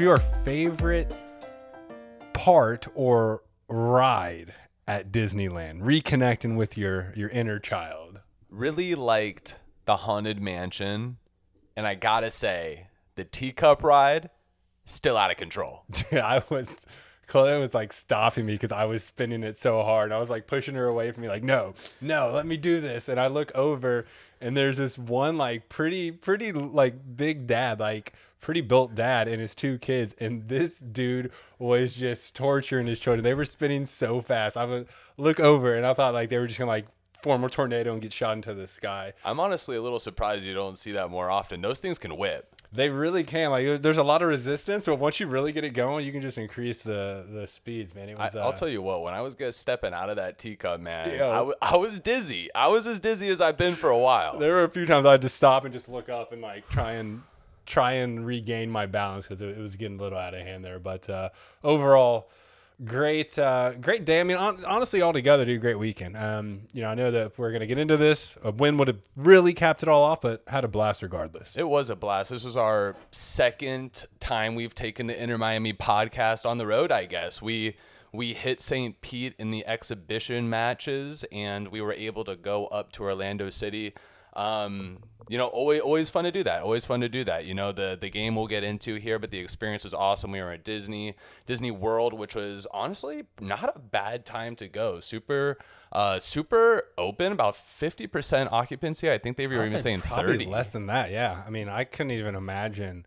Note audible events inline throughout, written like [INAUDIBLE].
your favorite part or ride at Disneyland? Reconnecting with your your inner child. Really liked the Haunted Mansion, and I gotta say, the teacup ride still out of control. [LAUGHS] I was Chloe was like stopping me because I was spinning it so hard. I was like pushing her away from me, like, no, no, let me do this. And I look over and there's this one like pretty, pretty like big dad, like pretty built dad and his two kids. And this dude was just torturing his children. They were spinning so fast. I would look over and I thought like they were just gonna like form a tornado and get shot into the sky. I'm honestly a little surprised you don't see that more often. Those things can whip. They really can. Like, there's a lot of resistance, but once you really get it going, you can just increase the the speeds, man. It was. I, uh, will tell you what. When I was just stepping out of that teacup, man, Yeah. I, w- I was dizzy. I was as dizzy as I've been for a while. There were a few times I had to stop and just look up and like try and try and regain my balance because it, it was getting a little out of hand there. But uh, overall, great, uh, great day. I mean, hon- honestly, altogether, dude, great weekend. Um, you know, I know that we're gonna get into this. A win would have really capped it all off, but had a blast regardless. It was a blast. This was our second time we've taken the Inter Miami podcast on the road. I guess we we hit St. Pete in the exhibition matches, and we were able to go up to Orlando City. Um, you know, always always fun to do that. Always fun to do that. You know, the the game we'll get into here, but the experience was awesome. We were at Disney Disney World, which was honestly not a bad time to go. Super uh super open, about fifty percent occupancy. I think they were even saying thirty. less than that. Yeah, I mean, I couldn't even imagine.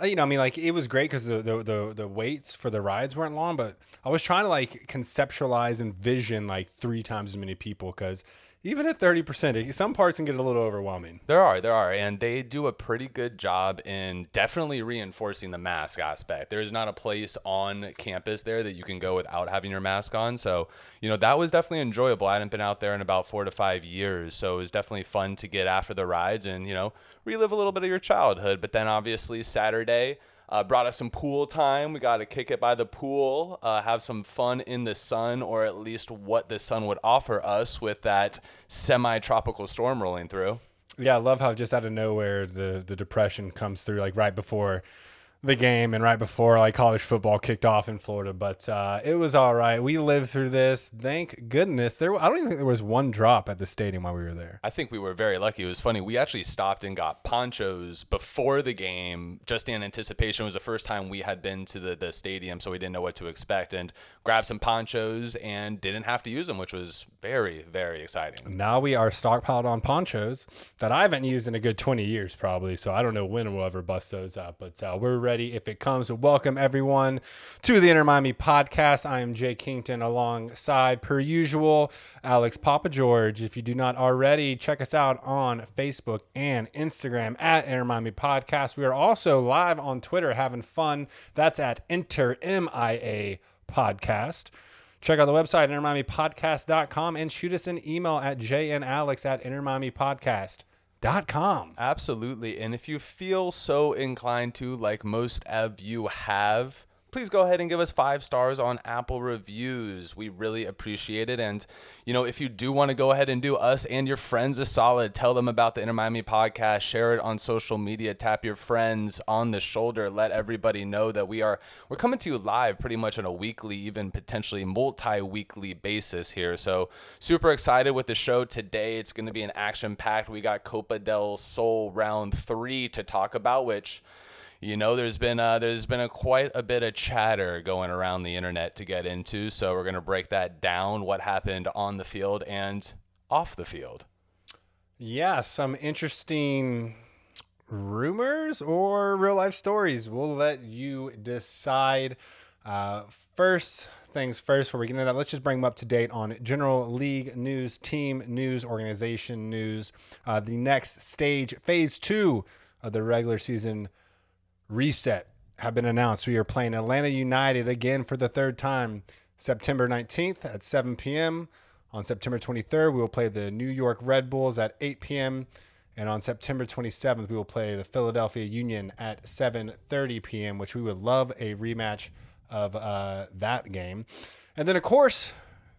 uh, You know, I mean, like it was great because the, the the the waits for the rides weren't long, but I was trying to like conceptualize and vision like three times as many people because even at thirty percent, some parts can get a little overwhelming. There are, there are, and they do a pretty good job in definitely reinforcing the mask aspect. There is not a place on campus there that you can go without having your mask on. So, you know, that was definitely enjoyable. I hadn't been out there in about four to five years, so it was definitely fun to get after the rides and you know relive a little bit of your childhood. But then obviously Saturday. Uh, brought us some pool time. We got to kick it by the pool, uh, have some fun in the sun, or at least what the sun would offer us with that semi tropical storm rolling through. Yeah, I love how just out of nowhere the the depression comes through like right before the game and right before like college football kicked off in Florida. But uh, it was all right. We lived through this. Thank goodness. There, I don't even think there was one drop at the stadium while we were there. I think we were very lucky. It was funny. We actually stopped and got ponchos before the game, just in anticipation. It was the first time we had been to the, the stadium, so we didn't know what to expect, and grabbed some ponchos and didn't have to use them, which was very, very exciting. Now we are stockpiled on ponchos that I haven't used in a good 20 years, probably. So I don't know when we'll ever bust those up, but uh, we're ready if it comes. Welcome everyone to the Inter Miami podcast. I am Jay Kington alongside, per usual, Alex Papa George. If you do not already, check us out on Facebook and Instagram at Inter Miami Podcast. We are also live on Twitter having fun. That's at Inter MIA Podcast. Check out the website, intermiamipodcast.com, and shoot us an email at jnalex at intermiamipodcast.com. Absolutely. And if you feel so inclined to, like most of you have, please go ahead and give us five stars on Apple reviews. We really appreciate it. And, you know, if you do want to go ahead and do us and your friends a solid, tell them about the Inter Miami podcast, share it on social media, tap your friends on the shoulder, let everybody know that we are we're coming to you live pretty much on a weekly, even potentially multi-weekly basis here. So super excited with the show today. It's gonna be an action-packed. We got Copa del Sol round three to talk about, which you know there's been uh, there's been a quite a bit of chatter going around the internet to get into so we're going to break that down what happened on the field and off the field Yeah, some interesting rumors or real life stories. We'll let you decide. Uh, first things first, before we get into that, let's just bring them up to date on general league news, team news, organization news. Uh, the next stage, phase two of the regular season reset have been announced. We are playing Atlanta United again for the third time, September 19th at 7 p.m. On September 23rd, we will play the New York Red Bulls at 8 p.m. And on September 27th, we will play the Philadelphia Union at 7:30 p.m., which we would love a rematch of uh, that game. And then, of course,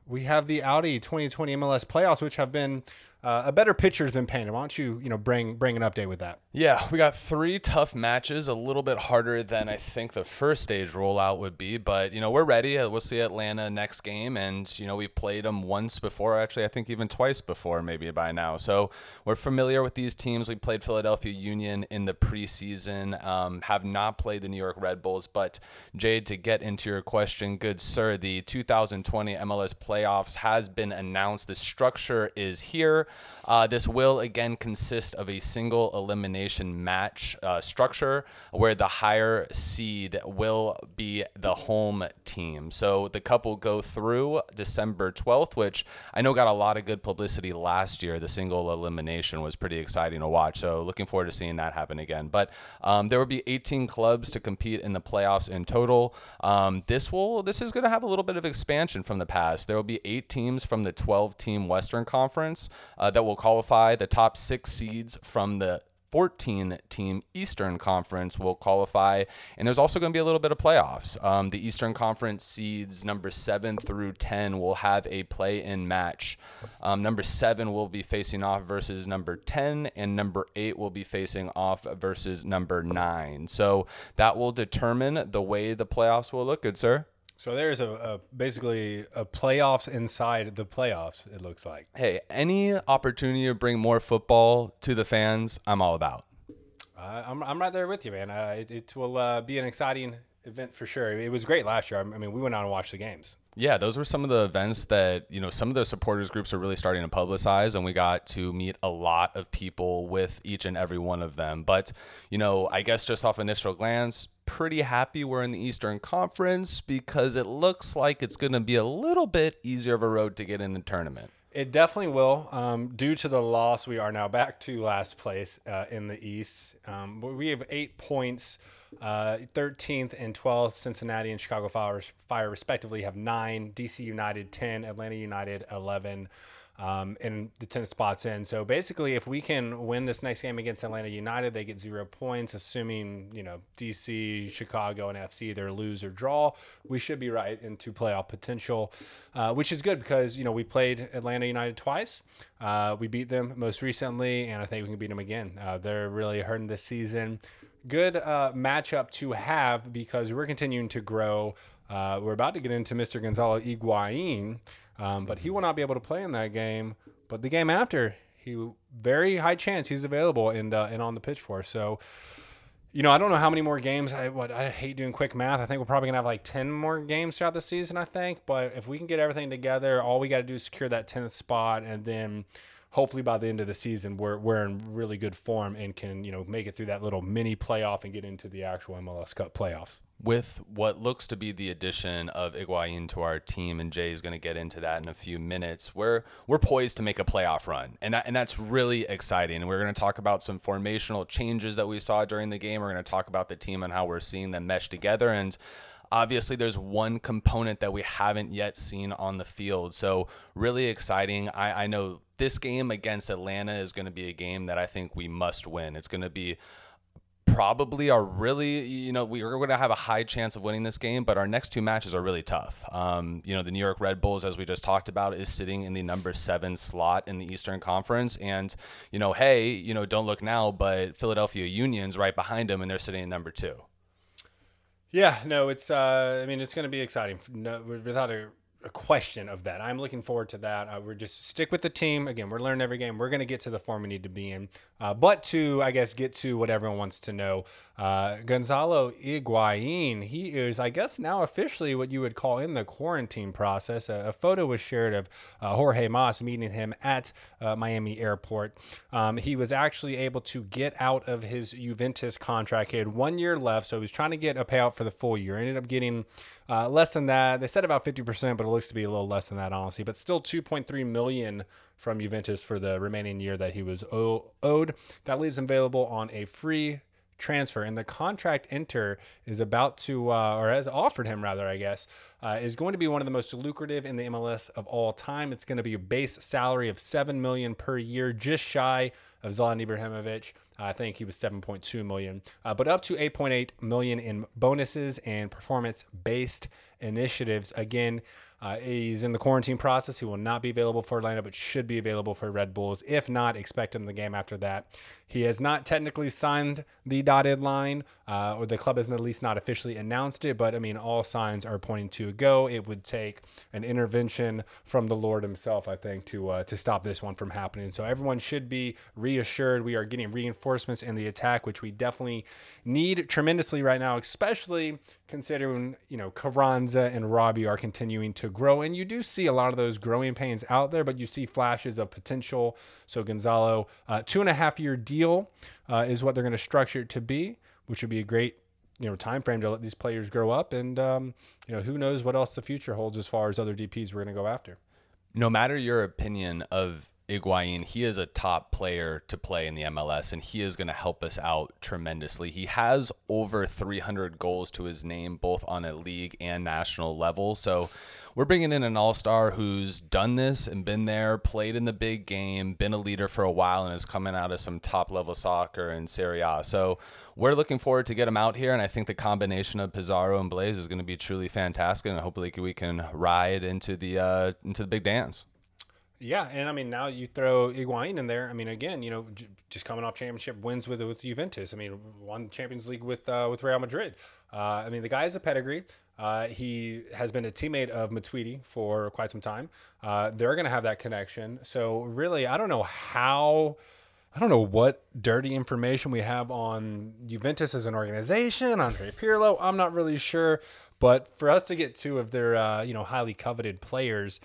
we have the Audi 2020 MLS playoffs, which have been uh, a better picture has been painted. Why don't you, you know, bring bring an update with that? Yeah, we got three tough matches, a little bit harder than I think the first stage rollout would be, but you know we're ready. Uh, we'll see Atlanta next game, and you know we've played them once before, actually I think even twice before, maybe by now. So we're familiar with these teams. We played Philadelphia Union in the preseason, um, have not played the New York Red Bulls. But Jade, to get into your question, good sir, the 2020 MLS playoffs has been announced. The structure is here. Uh, this will again consist of a single elimination match uh, structure where the higher seed will be the home team. So the cup will go through December 12th, which I know got a lot of good publicity last year. The single elimination was pretty exciting to watch. So looking forward to seeing that happen again. But um, there will be 18 clubs to compete in the playoffs in total. Um, this will this is going to have a little bit of expansion from the past. There will be eight teams from the 12 team Western Conference uh, that will qualify. The top six seeds from the 14 team Eastern Conference will qualify. And there's also going to be a little bit of playoffs. Um, the Eastern Conference seeds number 7 through 10 will have a play in match. Um, number 7 will be facing off versus number 10, and number 8 will be facing off versus number 9. So that will determine the way the playoffs will look, good sir. So there's a, a, basically a playoffs inside the playoffs. It looks like. Hey, any opportunity to bring more football to the fans, I'm all about. Uh, I'm I'm right there with you, man. Uh, it, it will uh, be an exciting event for sure. It was great last year. I mean, we went out and watched the games. Yeah, those were some of the events that, you know, some of the supporters groups are really starting to publicize and we got to meet a lot of people with each and every one of them. But, you know, I guess just off initial glance, pretty happy we're in the Eastern Conference because it looks like it's going to be a little bit easier of a road to get in the tournament. It definitely will. Um, due to the loss, we are now back to last place uh, in the East. Um, we have eight points. Uh, 13th and 12th, Cincinnati and Chicago Fire, Fire respectively have nine. DC United 10, Atlanta United 11 um, in the 10 spots in. So basically, if we can win this next game against Atlanta United, they get zero points, assuming, you know, DC, Chicago, and FC either lose or draw. We should be right into playoff potential, uh, which is good because, you know, we played Atlanta United twice. Uh, we beat them most recently, and I think we can beat them again. Uh, they're really hurting this season. Good uh, matchup to have because we're continuing to grow. Uh, we're about to get into Mr. Gonzalo Higuain. Um, but he will not be able to play in that game. But the game after, he very high chance he's available and uh, and on the pitch for. So, you know, I don't know how many more games. I what I hate doing quick math. I think we're probably gonna have like ten more games throughout the season. I think, but if we can get everything together, all we got to do is secure that tenth spot, and then hopefully by the end of the season we're we're in really good form and can you know make it through that little mini playoff and get into the actual MLS Cup playoffs with what looks to be the addition of Higuain to our team, and Jay is going to get into that in a few minutes. We're we're poised to make a playoff run, and that, and that's really exciting. And we're going to talk about some formational changes that we saw during the game. We're going to talk about the team and how we're seeing them mesh together. And obviously, there's one component that we haven't yet seen on the field. So really exciting. I, I know this game against Atlanta is going to be a game that I think we must win. It's going to be probably are really, you know, we are going to have a high chance of winning this game, but our next two matches are really tough. Um, you know, the New York Red Bulls, as we just talked about, is sitting in the number seven slot in the Eastern Conference. And, you know, hey, you know, don't look now, but Philadelphia Union's right behind them and they're sitting in number two. Yeah, no, it's, uh, I mean, it's going to be exciting. No, without a a question of that. I'm looking forward to that. Uh, we're just stick with the team. Again, we're learning every game. We're going to get to the form we need to be in. Uh, but to, I guess, get to what everyone wants to know, uh, Gonzalo Higuain, he is, I guess, now officially what you would call in the quarantine process. A, a photo was shared of uh, Jorge Mas meeting him at uh, Miami Airport. Um, he was actually able to get out of his Juventus contract. He had one year left, so he was trying to get a payout for the full year. Ended up getting uh, less than that. They said about 50%, but it looks to be a little less than that, honestly. But still 2.3 million from Juventus for the remaining year that he was owed. That leaves him available on a free transfer. And the contract enter is about to, uh, or has offered him rather, I guess, uh, is going to be one of the most lucrative in the MLS of all time. It's going to be a base salary of seven million per year, just shy of Zlatan Ibrahimovic. I think he was 7.2 million, uh, but up to 8.8 million in bonuses and performance-based initiatives. Again, Uh, he's in the quarantine process. He will not be available for Atlanta, but should be available for Red Bulls. If not, expect him the game after that. He has not technically signed the dotted line, uh, or the club has at least not officially announced it. But I mean, all signs are pointing to a go. It would take an intervention from the Lord Himself, I think, to uh, to stop this one from happening. So everyone should be reassured. We are getting reinforcements in the attack, which we definitely need tremendously right now, especially considering you know Carranza and Robbie are continuing to grow, and you do see a lot of those growing pains out there, but you see flashes of potential. So Gonzalo, uh, two and a half year deal uh, is what they're going to structure it to be, which would be a great you know time frame to let these players grow up, and um, you know who knows what else the future holds as far as other DPS we're going to go after. No matter your opinion of Higuain, he is a top player to play in the MLS, and he is going to help us out tremendously. He has over 300 goals to his name, both on a league and national level. So we're bringing in an all star who's done this and been there, played in the big game, been a leader for a while, and is coming out of some top level soccer in Serie A. So we're looking forward to get him out here, and I think the combination of Pizarro and Blaise is going to be truly fantastic, and hopefully we can ride into the uh, into the big dance. Yeah, and I mean now you throw Higuain in there. I mean, again, you know, j- just coming off championship wins with with Juventus. I mean, won Champions League with uh, with Real Madrid. Uh, I mean, the guy is a pedigree. Uh, he has been a teammate of Matuidi for quite some time. Uh, they're going to have that connection. So really, I don't know how. I don't know what dirty information we have on Juventus as an organization, Andre Pirlo. I'm not really sure, but for us to get two of their uh, you know highly coveted players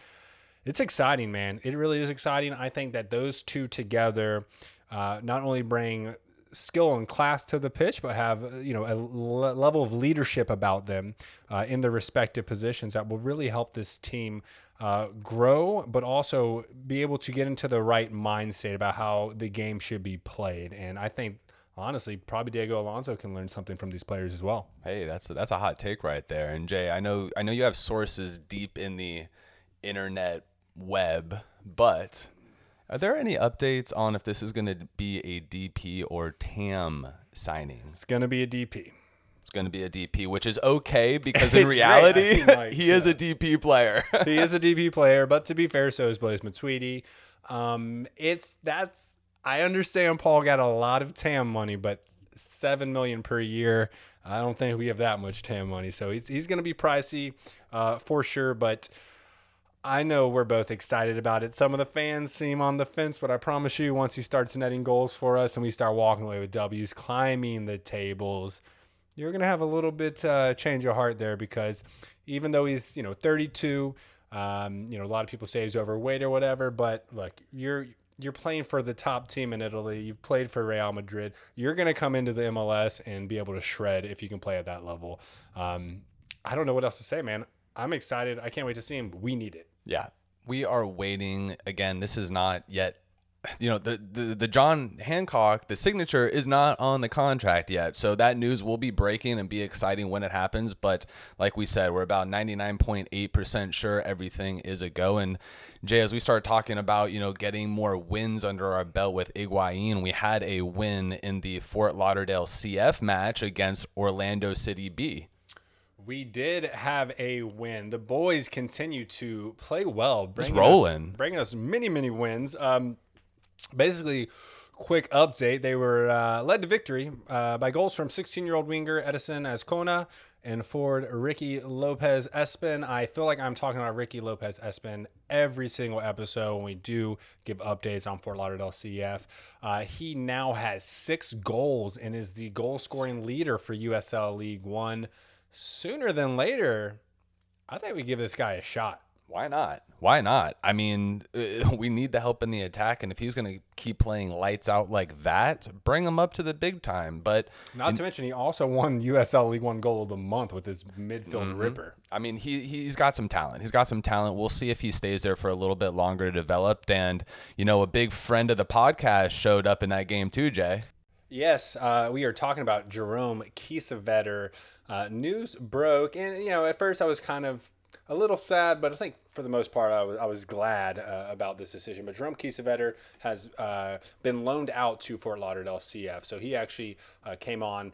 it's exciting, man. It really is exciting. I think that those two together uh, not only bring skill and class to the pitch, but have you know a level of leadership about them uh, in their respective positions that will really help this team uh, grow, but also be able to get into the right mind state about how the game should be played. And I think honestly, probably Diego Alonso can learn something from these players as well. Hey, that's a, that's a hot take right there. And Jay, I know I know you have sources deep in the internet web, but are there any updates on if this is going to be a DP or TAM signing? It's going to be a DP. It's going to be a DP, which is okay [LAUGHS] because in reality, like, [LAUGHS] he yeah. is a DP player. he is a DP player, but to be fair, so is Blaise Matuidi. Um, it's that's I understand Paul got a lot of TAM money, but seven million per year. I don't think we have that much TAM money, so he's he's going to be pricey uh, for sure, but. I know we're both excited about it. Some of the fans seem on the fence, but I promise you, once he starts netting goals for us and we start walking away with W's, climbing the tables, you're gonna have a little bit uh, change of heart there because even though he's you know 32, um, you know a lot of people say he's overweight or whatever, but look, you're you're playing for the top team in Italy. You've played for Real Madrid. You're gonna come into the MLS and be able to shred if you can play at that level. Um, I don't know what else to say, man. I'm excited. I can't wait to see him. We need it. Yeah. We are waiting. Again, this is not yet you know the, the the John Hancock the signature is not on the contract yet so that news will be breaking and be exciting when it happens but like we said we're about 99.8% sure everything is a go and Jay as we start talking about you know getting more wins under our belt with Higuain we had a win in the Fort Lauderdale CF match against Orlando City B we did have a win. The boys continue to play well, bringing rolling, us, bringing us many, many wins. Um, basically, quick update: they were uh, led to victory uh, by goals from 16-year-old winger Edison Azcona and forward Ricky Lopez Espin. I feel like I'm talking about Ricky Lopez Espin every single episode when we do give updates on Fort Lauderdale CF. Uh, he now has six goals and is the goal scoring leader for USL League One sooner than later, I think we give this guy a shot. Why not? Why not? I mean, uh, [LAUGHS] we need the help in the attack, and if he's going to keep playing lights out like that, bring him up to the big time. But not in, to mention, he also won USL League One Goal of the Month with his midfield mm-hmm. ripper. I mean, he he's got some talent. He's got some talent. We'll see if he stays there for a little bit longer to develop. And you know, a big friend of the podcast showed up in that game too, Jay. Yes, uh, we are talking about Jerome Kiesewetter uh, news broke, and you know, at first I was kind of a little sad, but I think for the most part I was, I was glad uh, about this decision. But Jerome Kiesewetter has uh, been loaned out to Fort Lauderdale CF, so he actually uh, came on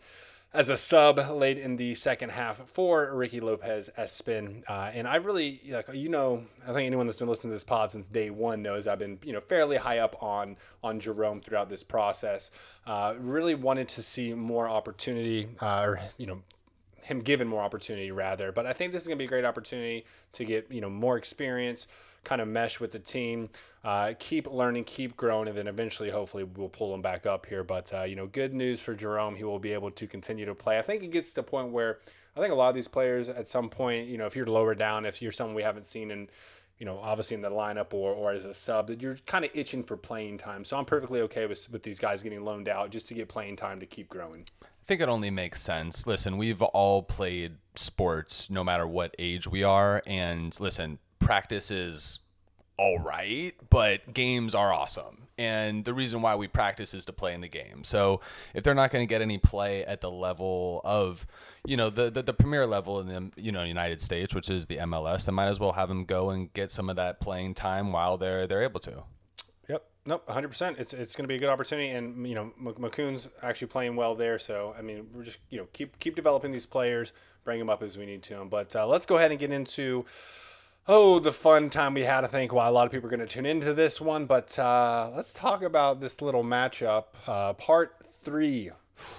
as a sub late in the second half for Ricky Lopez Espin. Uh, and I really, like, you know, I think anyone that's been listening to this pod since day one knows I've been, you know, fairly high up on on Jerome throughout this process. Uh, really wanted to see more opportunity, uh, or you know, him given more opportunity rather. But I think this is going to be a great opportunity to get you know more experience, kind of mesh with the team, uh, keep learning, keep growing, and then eventually, hopefully, we'll pull him back up here. But uh, you know, good news for Jerome, he will be able to continue to play. I think it gets to the point where I think a lot of these players at some point, you know, if you're lower down, if you're someone we haven't seen in you know, obviously in the lineup or, or as a sub, that you're kind of itching for playing time. So I'm perfectly okay with, with these guys getting loaned out just to get playing time to keep growing. I think it only makes sense. Listen, we've all played sports no matter what age we are. And listen, practice is all right, but games are awesome. And the reason why we practice is to play in the game. So if they're not going to get any play at the level of, you know, the, the, the premier level in the you know United States, which is the MLS, they might as well have them go and get some of that playing time while they're they're able to. Nope. 100%. It's it's going to be a good opportunity, and you know Makoun's actually playing well there. So I mean, we're just you know keep keep developing these players, bring them up as we need to them. But uh, let's go ahead and get into oh, the fun time we had. I think why a lot of people are going to tune into this one. But uh, let's talk about this little matchup, uh, part three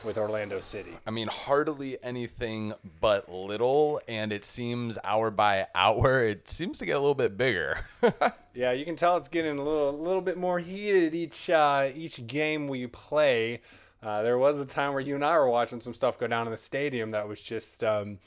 with Orlando City. I mean, hardly anything but little, and it seems hour by hour, it seems to get a little bit bigger. [LAUGHS] yeah, you can tell it's getting a little, a little bit more heated each uh, each game we play. Uh, there was a time where you and I were watching some stuff go down in the stadium that was just. Um,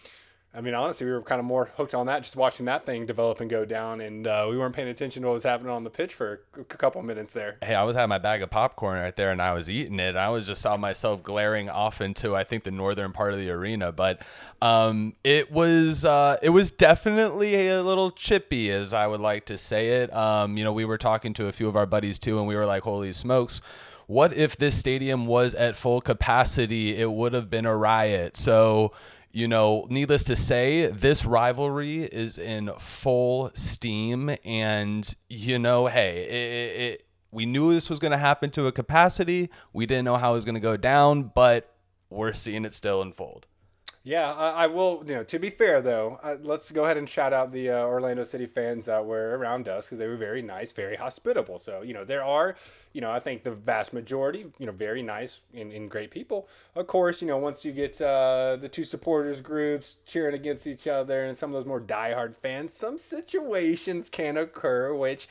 I mean, honestly, we were kind of more hooked on that, just watching that thing develop and go down, and uh, we weren't paying attention to what was happening on the pitch for a couple minutes there. Hey, I was having my bag of popcorn right there, and I was eating it. And I was just saw myself glaring off into, I think, the northern part of the arena. But um, it was uh, it was definitely a little chippy, as I would like to say it. Um, you know, we were talking to a few of our buddies too, and we were like, "Holy smokes!" What if this stadium was at full capacity? It would have been a riot. So you know, needless to say, this rivalry is in full steam. And, you know, hey, it, it, we knew this was going to happen to a capacity. We didn't know how it was going to go down, but we're seeing it still unfold. Yeah, I, I, will. You know, to be fair though, uh, let's go ahead and shout out the uh, Orlando City fans that were around us because they were very nice, very hospitable. So you know, there are, you know, I think the vast majority, you know, very nice and, and great people. Of course, you know, once you get uh, the two supporters groups cheering against each other and some of those more diehard fans, some situations can occur which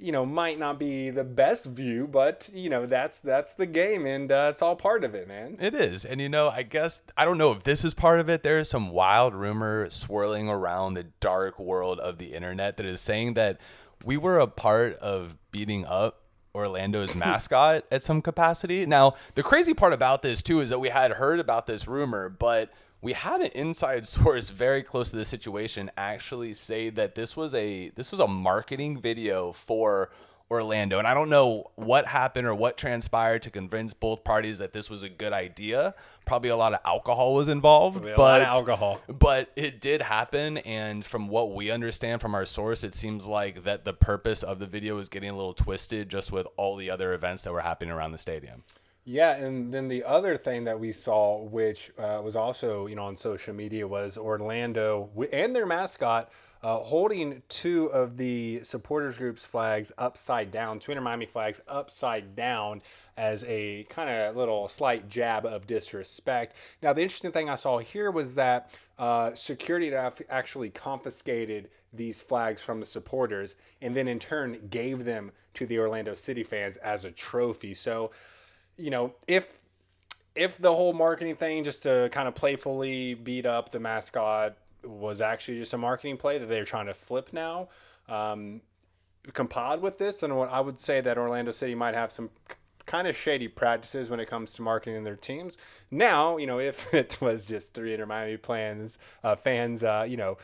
you know might not be the best view but you know that's that's the game and uh, it's all part of it man it is and you know i guess i don't know if this is part of it there is some wild rumor swirling around the dark world of the internet that is saying that we were a part of beating up Orlando's [LAUGHS] mascot at some capacity. Now, the crazy part about this too is that we had heard about this rumor, but we had an inside [LAUGHS] source very close to the situation actually say that this was a this was a marketing video for Orlando. And I don't know what happened or what transpired to convince both parties that this was a good idea. Probably a lot of alcohol was involved, but alcohol. But it did happen and from what we understand from our source, it seems like that the purpose of the video was getting a little twisted just with all the other events that were happening around the stadium. Yeah, and then the other thing that we saw, which uh, was also you know on social media, was Orlando and their mascot uh, holding two of the supporters groups flags upside down, two Inter Miami flags upside down as a kind of little slight jab of disrespect. Now, the interesting thing I saw here was that uh, security actually confiscated these flags from the supporters and then in turn gave them to the Orlando City fans as a trophy. So you know, if if the whole marketing thing just to kind of playfully beat up the mascot was actually just a marketing play that they're trying to flip now, um, compod with this, and what I would say that Orlando City might have some kind of shady practices when it comes to marketing their teams. Now, you know, if [LAUGHS] it was just three Inter Miami plans, uh, fans, uh, you know,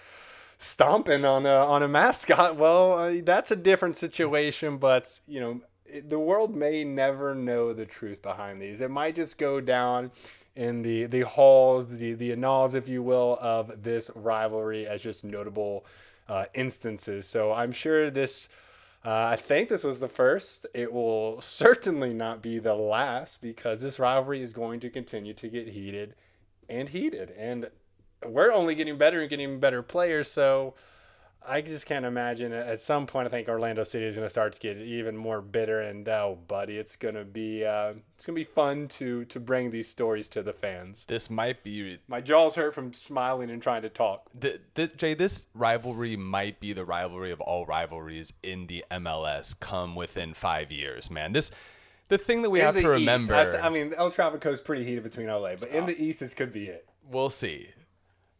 stomping on a on a mascot, well, uh, that's a different situation. But you know, the world may never know the truth behind these. It might just go down in the the halls, the the annals, if you will, of this rivalry as just notable uh, instances. So I'm sure this. Uh, I think this was the first. It will [LAUGHS] certainly not be the last because this rivalry is going to continue to get heated and heated. And we're only getting better and getting better players. So I just can't imagine at some point. I think Orlando City is going to start to get even more bitter. And oh, buddy, it's going to be uh, it's going to be fun to to bring these stories to the fans. This might be My jaws hurt from smiling and trying to talk. the, the, Jay. This rivalry might be the rivalry of all rivalries in the MLS. Come within five years, man. This the thing that we In have to East, remember. I, th- I mean, El Trafico is pretty heated between LA, but in the East, this could be it. we'll see.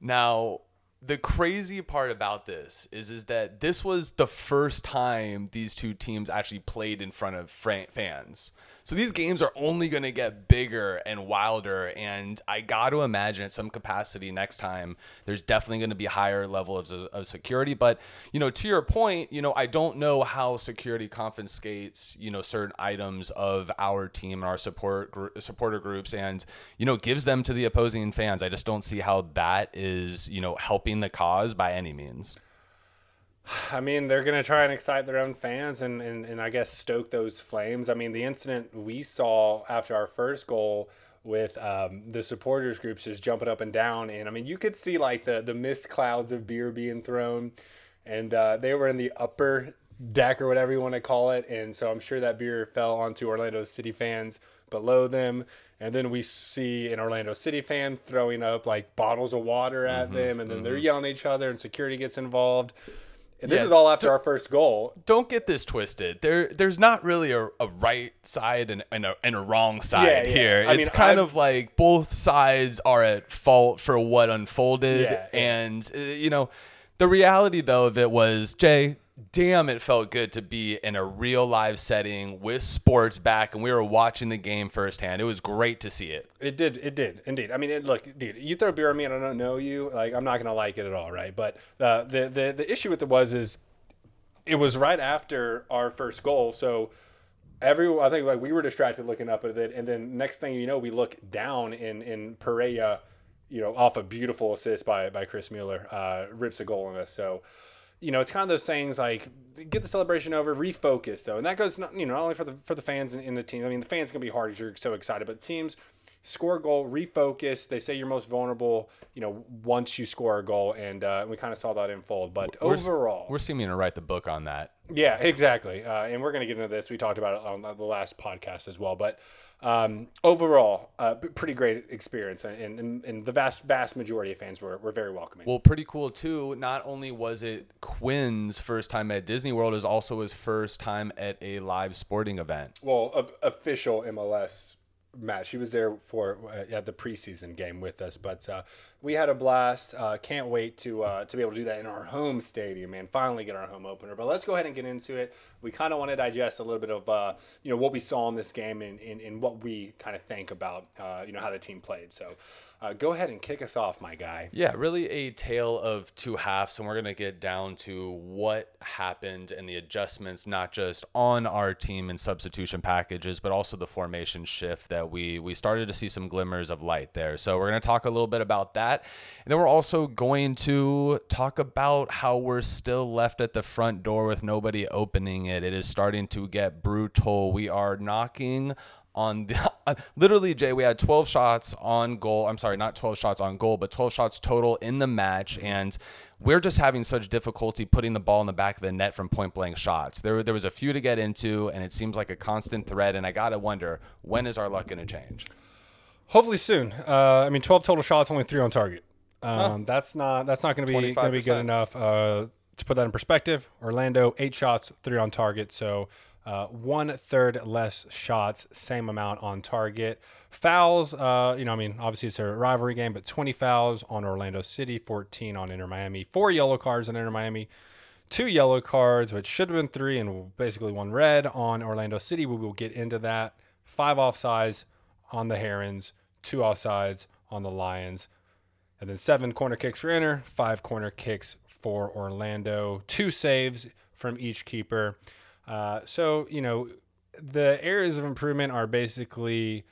Now, the crazy part about this is is that this was the first time these two teams actually played in front of fans. So these games are only going to get bigger and wilder and I got to imagine at some capacity next time there's definitely going to be higher level of, of security, but you know, to your point, you know, I don't know how security confiscates, you know, certain items of our team and our support gr- supporter groups and you know, gives them to the opposing fans. I just don't see how that is, you know, helping the cause by any means. I mean, they're going to try and excite their own fans and, and, and I guess stoke those flames. I mean, the incident we saw after our first goal with um, the supporters groups just jumping up and down. And I mean, you could see like the, the mist clouds of beer being thrown. And uh, they were in the upper deck or whatever you want to call it. And so I'm sure that beer fell onto Orlando City fans below them. And then we see an Orlando City fan throwing up like bottles of water at them. And then they're yelling at each other and security gets involved. And this Yeah, is all after our first goal. don't get this twisted. There, there's not really a, a right side and, and, a, and a wrong side Yeah, yeah. here. I it's mean, kind I've- of like both sides are at fault for what unfolded. And, uh, you know, the reality, though, of it was, Jay, damn, it felt good to be in a real live setting with sports back, and we were watching the game firsthand. It was great to see it. It did. It did indeed. I mean, it, look, dude, you throw beer at me and I don't know you, like I'm not gonna like it at all, right? But uh, the the the issue with it was is it was right after our first goal, so every I think like we were distracted looking up at it, and then next thing you know, we look down in in Pereyra, you know, off a beautiful assist by by Chris Mueller, uh, rips a goal in us. So. You know, it's kind of those things like get the celebration over, refocus though, and that goes not you know not only for the for the fans in, in the team. I mean, the fans gonna be hard as you're so excited, but teams score a goal, refocus. They say you're most vulnerable, you know, once you score a goal, and uh, we kind of saw that unfold. But We're overall, We're seeming to write the book on that. Yeah, exactly. Uh, and we're going to get into this. We talked about it on the last podcast as well. But um, overall, uh, pretty great experience. And, and, and the vast, vast majority of fans were, were very welcoming. Well, pretty cool too. Not only was it Quinn's first time at Disney World, it was also his first time at a live sporting event. Well, a, official MLS match. He was there for uh, at the preseason game with us, but uh, we had a blast. Uh, can't wait to uh, to be able to do that in our home stadium and finally get our home opener. But let's go ahead and get into it. We kind of want to digest a little bit of uh, you know what we saw in this game and, and, and what we kind of think about uh, you know how the team played. So uh, go ahead and kick us off, my guy. Yeah, really a tale of two halves, and we're to get down to what happened and the adjustments, not just on our team and substitution packages, but also the formation shift that we we started to see some glimmers of light there. So we're to talk a little bit about that, and then we're also going to talk about how we're still left at the front door with nobody opening it. It is starting to get brutal. We are knocking on the [LAUGHS] literally Jay we had 12 shots on goal. I'm sorry not 12 shots on goal but 12 shots total in the match. Mm-hmm. And we're just having such difficulty putting the ball in the back of the net from point blank shots. There there was a few to get into and it seems like a constant thread and I got to wonder when is our luck going to change Hopefully soon. Uh, I mean, 12 total shots, only three on target. Um, That's not that's not going to be going to be good enough. Uh, to put that in perspective, Orlando eight shots, three on target, so uh, one third less shots, same amount on target. Fouls, uh, you know, I mean, obviously it's a rivalry game, but 20 fouls on Orlando City, 14 on Inter Miami, four yellow cards on Inter Miami, two yellow cards, which should have been three, and basically one red on Orlando City. We will get into that. Five offsides on the Herons, two offsides on the Lions, and then seven corner kicks for Inter, five corner kicks for Orlando, two saves from each keeper. Uh, so, you know, the areas of improvement are basically.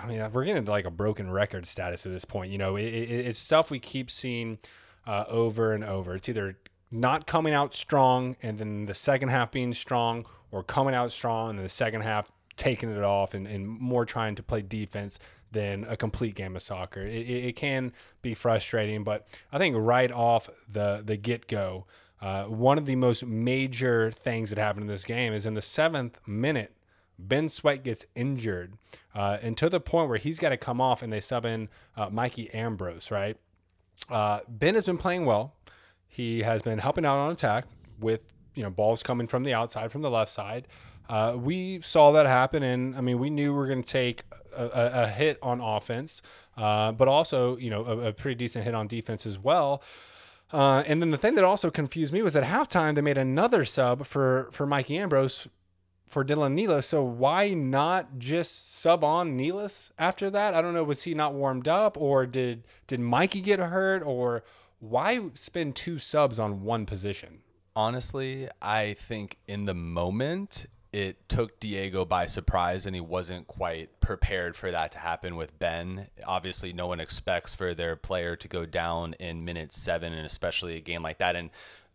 I mean, we're getting like a broken record status at this point. You know, it, it, it's stuff we keep seeing uh, over and over. It's either not coming out strong and then the second half being strong, or coming out strong and then the second half taking it off and, and more trying to play defense than a complete game of soccer. It, it, it can be frustrating, but I think right off the the get go, uh, one of the most major things that happened in this game is in the seventh minute. Ben Sweat gets injured, uh, and to the point where he's got to come off, and they sub in uh, Mikey Ambrose. Right, uh, Ben has been playing well. He has been helping out on attack with you know balls coming from the outside, from the left side. Uh, we saw that happen, and I mean, we knew we were going to take a, a, hit on offense, uh, but also you know a, a, pretty decent hit on defense as well. Uh, and then the thing that also confused me was at halftime they made another sub for for Mikey Ambrose for Dylan Nealis. So why not just sub on Nealis after that? I don't know. Was he not warmed up, or did did Mikey get hurt, or why spend two subs on one position? Honestly, I think in the moment it took Diego by surprise and he wasn't quite prepared for that to happen with Ben. Obviously, no one expects for their player to go down in minute seven, and especially a game like that, and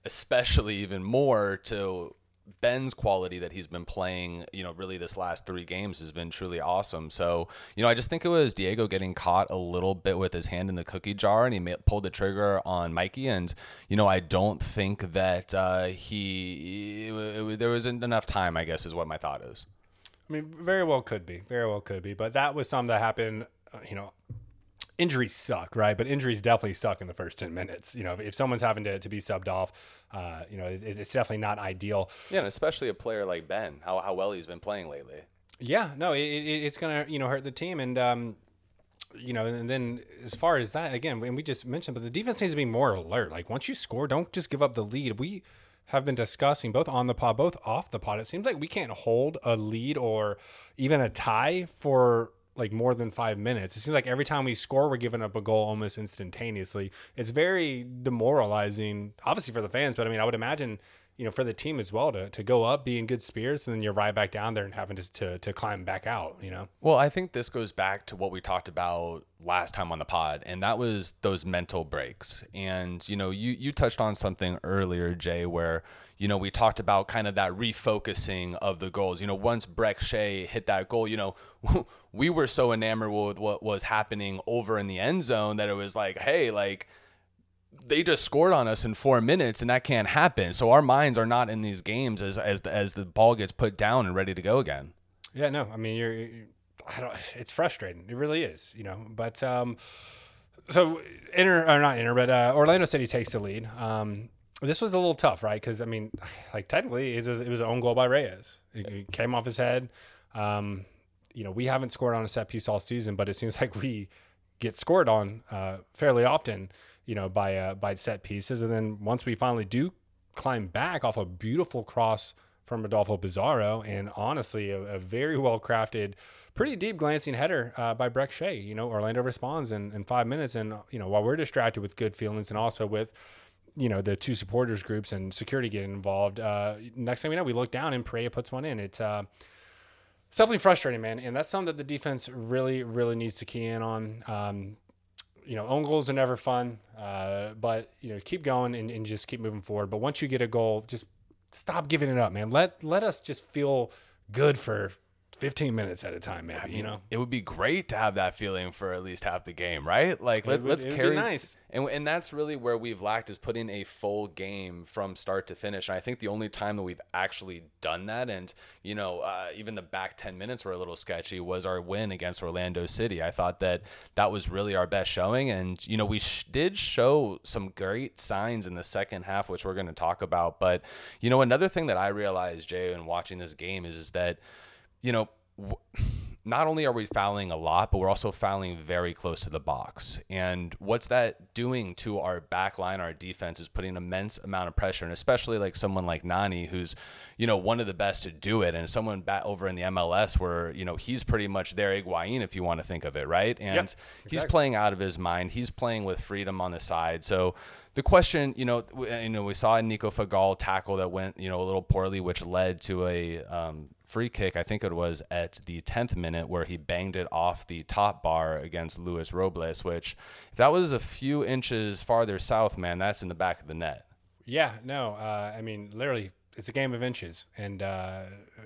especially even more to Ben's quality that he's been playing, you know, really this last three games has been truly awesome. So, you know, I just think it was Diego getting caught a little bit with his hand in the cookie jar and he pulled the trigger on Mikey. And, you know, I don't think that uh, he, it, it, there wasn't enough time, I guess, is what my thought is. I mean, very well could be, very well could be. But that was something that happened, uh, you know, injuries suck, right? But injuries definitely suck in the first 10 minutes. You know, if someone's having to, to be subbed off, uh, you know, it, it's definitely not ideal. Yeah, and especially a player like Ben, how, how well he's been playing lately. Yeah, no, it, it, it's going to, you know, hurt the team. And, um, you know, and then as far as that, again, and we just mentioned, but the defense needs to be more alert. Like once you score, don't just give up the lead. We have been discussing both on the pod, both off the pod. It seems like we can't hold a lead or even a tie for like more than five minutes. It seems like every time we score, we're giving up a goal almost instantaneously. It's very demoralizing, obviously for the fans, but I mean, I would imagine you know, for the team as well to, to go up, be in good spirits, and then you're right back down there and having to, to, to climb back out, you know? Well, I think this goes back to what we talked about last time on the pod, and that was those mental breaks. And, you know, you, you touched on something earlier, Jay, where, you know, we talked about kind of that refocusing of the goals. You know, once Brek Shea hit that goal, you know, [LAUGHS] we were so enamored with what was happening over in the end zone that it was like, hey, like, they just scored on us in four minutes, and that can't happen. So our minds are not in these games as as the, as the ball gets put down and ready to go again. Yeah, no, I mean you're, I don't. It's frustrating. It really is, you know. But um, so Inter or not Inter, but uh, Orlando City takes the lead. Um, this was a little tough, right? Because I mean, [SIGHS] like technically, it was, it was an own goal by Reyes. It, it came off his head. Um, you know, we haven't scored on a set piece all season, but it seems [LAUGHS] like we get scored on uh, fairly often you know, by uh, by set pieces. And then once we finally do climb back off a beautiful cross from Rodolfo Pizarro, and honestly, a, a very well crafted, pretty deep glancing header uh, by Brek Shea. You know, Orlando responds in, in five minutes, and you know, while we're distracted with good feelings and also with you know the two supporters groups and security getting involved. Uh, next thing we know, we look down and Pereyra puts one in. It's uh, it's definitely frustrating, man, and that's something that the defense really, really needs to key in on. Um, you know, own goals are never fun, uh, but you know, keep going and, and just keep moving forward. But once you get a goal, just stop giving it up, man. Let let us just feel good for 15 minutes at a time, maybe. I mean, you know, it would be great to have that feeling for at least half the game, right? Like, let, us carry. nice. And and that's really where we've lacked is putting a full game from start to finish. And I think the only time that we've actually done that, and you know, uh, even the back 10 minutes were a little sketchy, was our win against Orlando City. I thought that that was really our best showing, and you know, we sh- did show some great signs in the second half, which we're going to talk about. But you know, another thing that I realized, Jay, in watching this game is is that you know, [LAUGHS] not only are we fouling a lot, but we're also fouling very close to the box. And what's that doing to our back line, our defense is putting an immense amount of pressure, and especially like someone like Nani, who's you know one of the best to do it, and someone back over in the MLS where you know he's pretty much their Higuain if you want to think of it, right? And yep, exactly. he's playing out of his mind. He's playing with freedom on the side, so the question, you know, you know, we saw a Nico Figal tackle that went, you know, a little poorly, which led to a um, free kick. I think it was at the tenth minute where he banged it off the top bar against Luis Robles. Which, if that was a few inches farther south, man, that's in the back of the net. Yeah, no, uh, I mean, literally, it's a game of inches, and uh,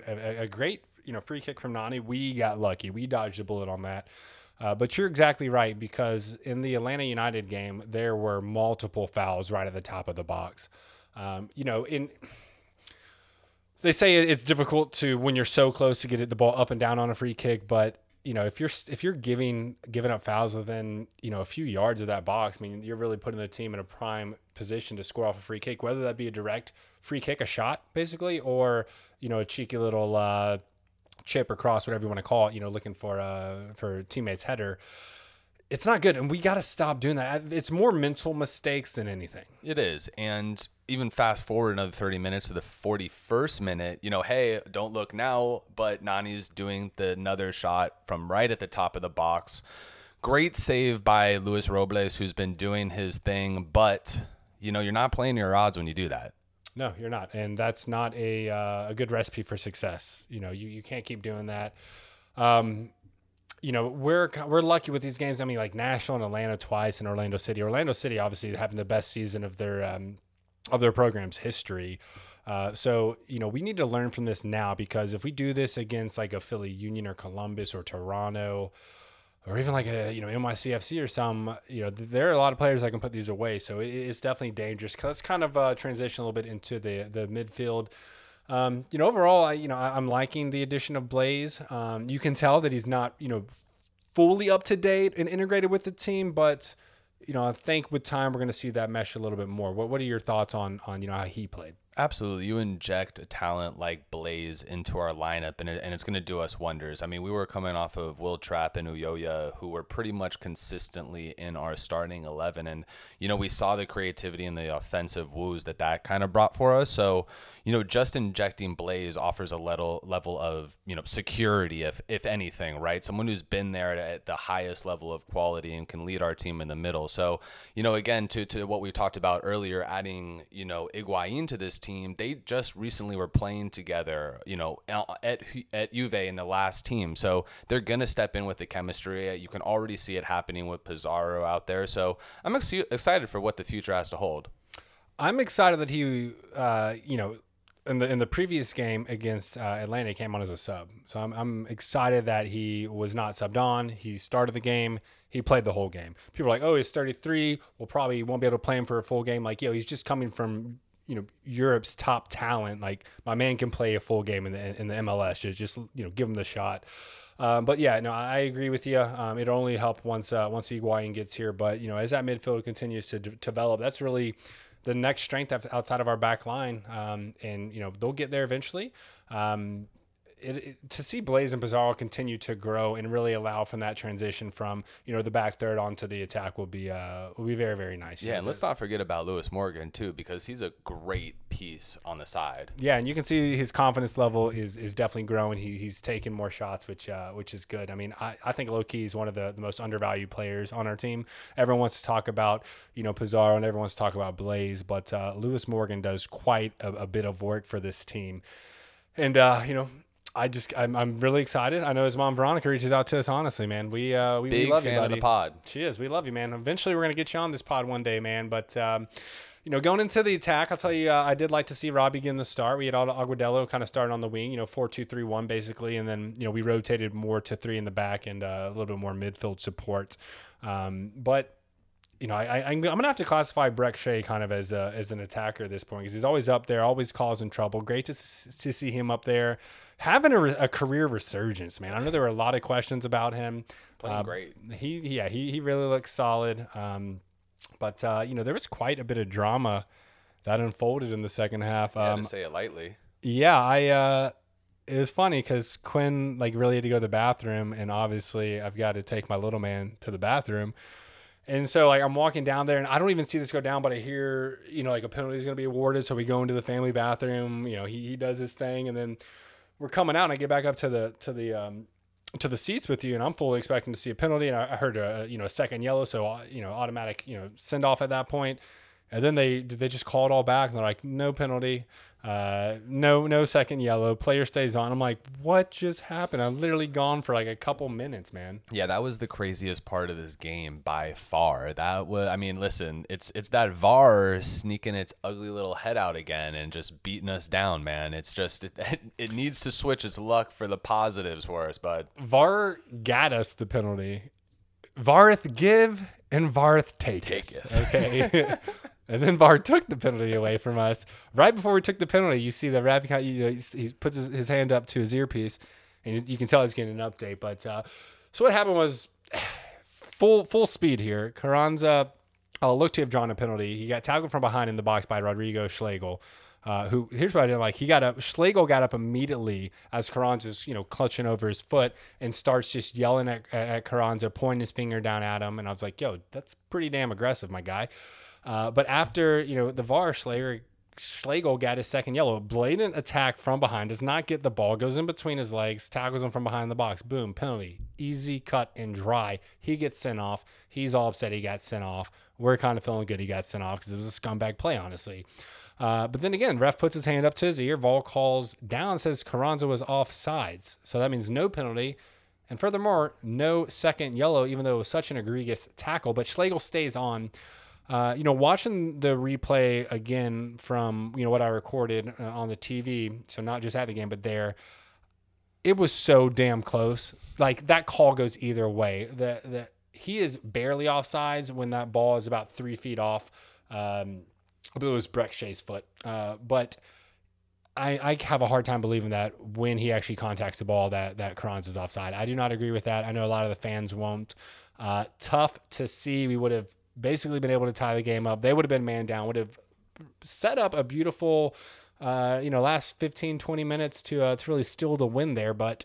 a, a, great you know free kick from Nani. We got lucky. We dodged a bullet on that. Uh, but you're exactly right because in the Atlanta United game, there were multiple fouls right at the top of the box. Um, you know, in they say it's difficult to when you're so close to get the ball up and down on a free kick, but you know if you're if you're giving giving up fouls within you know a few yards of that box, I mean you're really putting the team in a prime position to score off a free kick, whether that be a direct free kick, a shot basically, or you know a cheeky little uh, chip or cross, whatever you want to call it, you know, looking for uh for teammates header. It's not good, and we got to stop doing that. It's more mental mistakes than anything. It is, and even fast forward another 30 minutes to the 41st minute, you know, hey, don't look now, but Nani's doing the another shot from right at the top of the box. Great save by Luis Robles, who's been doing his thing, but you know, you're not playing your odds when you do that. No, you're not, and that's not a uh, a good recipe for success. You know, you, you can't keep doing that. Um, you know, we're we're lucky with these games. I mean, like Nashville and Atlanta twice, and Orlando City. Orlando City, obviously, having the best season of their um, of their program's history. Uh, so you know, we need to learn from this now because if we do this against like a Philly Union or Columbus or Toronto, or even like a you know NYCFC or some, you know, there are a lot of players that can put these away. So it, it's definitely dangerous. Let's kind of uh, transition a little bit into the the midfield. Um, you know, overall, I, you know, I, am liking the addition of Blaise. Um, you can tell that he's not, you know, fully up to date and integrated with the team, but you know, I think with time we're going to see that mesh a little bit more. What What are your thoughts on on you know how he played? Absolutely. You inject a talent like Blaise into our lineup, and, it, and it's going to do us wonders. I mean, we were coming off of Wil Trapp and Ulloa, who were pretty much consistently in our starting 11. And, you know, we saw the creativity and the offensive woos that that kind of brought for us. So, you know, just injecting Blaise offers a level, level of, you know, security, if, if anything, right? Someone who's been there at the highest level of quality and can lead our team in the middle. So, you know, again, to, to what we talked about earlier, adding, you know, Higuain to this team team. They just recently were playing together, you know, at at Juve in the last team. So they're gonna step in with the chemistry. You can already see it happening with Pizarro out there. So I'm ex- excited for what the future has to hold. I'm excited that he, uh, you know, in the in the previous game against uh, Atlanta, came on as a sub. So I'm I'm excited that he was not subbed on. He started the game. He played the whole game. People are like, "Oh, he's 33. We'll probably won't be able to play him for a full game." Like, yo, he's just coming from you know Europe's top talent. Like my man can play a full game in the in the MLS. Just just you know give him the shot. Um, but yeah, no, I agree with you. Um, it only help once uh, once Higuain gets here. But you know, as that midfield continues to develop, that's really the next strength outside of our back line. Um, and you know, they'll get there eventually. Um, it, it, to see Blaise and Pizarro continue to grow and really allow from that transition from you know the back third onto the attack will be uh will be very very nice. Yeah, and let's not forget about Lewis Morgan too because he's a great piece on the side. Yeah, and you can see his confidence level is is definitely growing. He he's taking more shots, which uh, which is good. I mean, I, I think low key is one of the, the most undervalued players on our team. Everyone wants to talk about you know Pizarro and everyone wants to talk about Blaise, but uh, Lewis Morgan does quite a, a bit of work for this team. And uh, you know, I just I'm, I'm really excited. I know his mom Veronica reaches out to us. Honestly, man, we uh, we, Big we love fan you, buddy. of the pod. She is. We love you, man. Eventually, we're gonna get you on this pod one day, man. But um, you know, going into the attack, I'll tell you, uh, I did like to see Robbie get in the start. We had Agudelo kind of starting on the wing, you know, four two three one basically, and then you know we rotated more to three in the back and uh, a little bit more midfield support. Um, but you know, I, I, am gonna have to classify Brek Shea kind of as a, as an attacker at this point because he's always up there, always causing trouble. Great to, to see him up there having a, a, career resurgence, man. I know there were a lot of questions about him. Playing uh, great. He, yeah, he, he really looks solid. Um, but uh, you know, there was quite a bit of drama that unfolded in the second half. Yeah, um, to say it lightly. Yeah, I. Uh, it was funny because Quinn like really had to go to the bathroom, and obviously I've got to take my little man to the bathroom. And so like I'm walking down there and I don't even see this go down, but I hear, you know, like a penalty is gonna be awarded. So we go into the family bathroom, you know, he, he does his thing and then we're coming out and I get back up to the to the um, to the seats with you and I'm fully expecting to see a penalty and I, heard a you know a second yellow. So uh, you know automatic you know send off at that point. And then they they just call it all back and they're like no penalty Uh, no, no second yellow. Player stays on. I'm like, what just happened? I'm literally gone for like a couple minutes, man. Yeah, that was the craziest part of this game by far. That was, I mean, listen, it's it's that VAR sneaking its ugly little head out again and just beating us down, man. It's just it, it needs to switch its luck for the positives for us, bud. VAR got us the penalty. Varth give and Varth take, Take it. it. Okay. [LAUGHS] and then VAR took the penalty away from us. Right before we took the penalty, you see the ref, you know, he, he puts his, his hand up to his earpiece, and you can tell he's getting an update. But uh, so what happened was [SIGHS] full full speed here. Carranza uh, looked to have drawn a penalty. He got tackled from behind in the box by Rodrigo Schlegel. Uh, who here's what I didn't like. He got up. Schlegel got up immediately as Carranza's you know clutching over his foot and starts just yelling at, at Carranza, pointing his finger down at him. And I was like, "Yo, that's pretty damn aggressive, my guy." Uh, but after you know the VAR, Schlegel, Schlegel got his second yellow. Blatant attack from behind, does not get the ball, goes in between his legs, tackles him from behind the box. Boom, penalty. Easy cut and dry. He gets sent off. He's all upset he got sent off. We're kind of feeling good he got sent off because it was a scumbag play, honestly. Uh, but then again, ref puts his hand up to his ear. VAR calls down, says Carranza was off sides. So that means no penalty. And furthermore, no second yellow, even though it was such an egregious tackle. But Schlegel stays on. Uh, you know, watching the replay again from you know what I recorded uh, on the TV, so not just at the game, but there, it was so damn close. Like that call goes either way. The the he is barely offsides when that ball is about three feet off. Um, I believe it was Brek Shea's foot, uh, but. I, I have a hard time believing that when he actually contacts the ball that that Carranza is offside. I do not agree with that. I know a lot of the fans won't. Uh, tough to see. We would have basically been able to tie the game up. They would have been man down, would have set up a beautiful, uh, you know, last 15, 20 minutes to, uh, to really steal the win there. But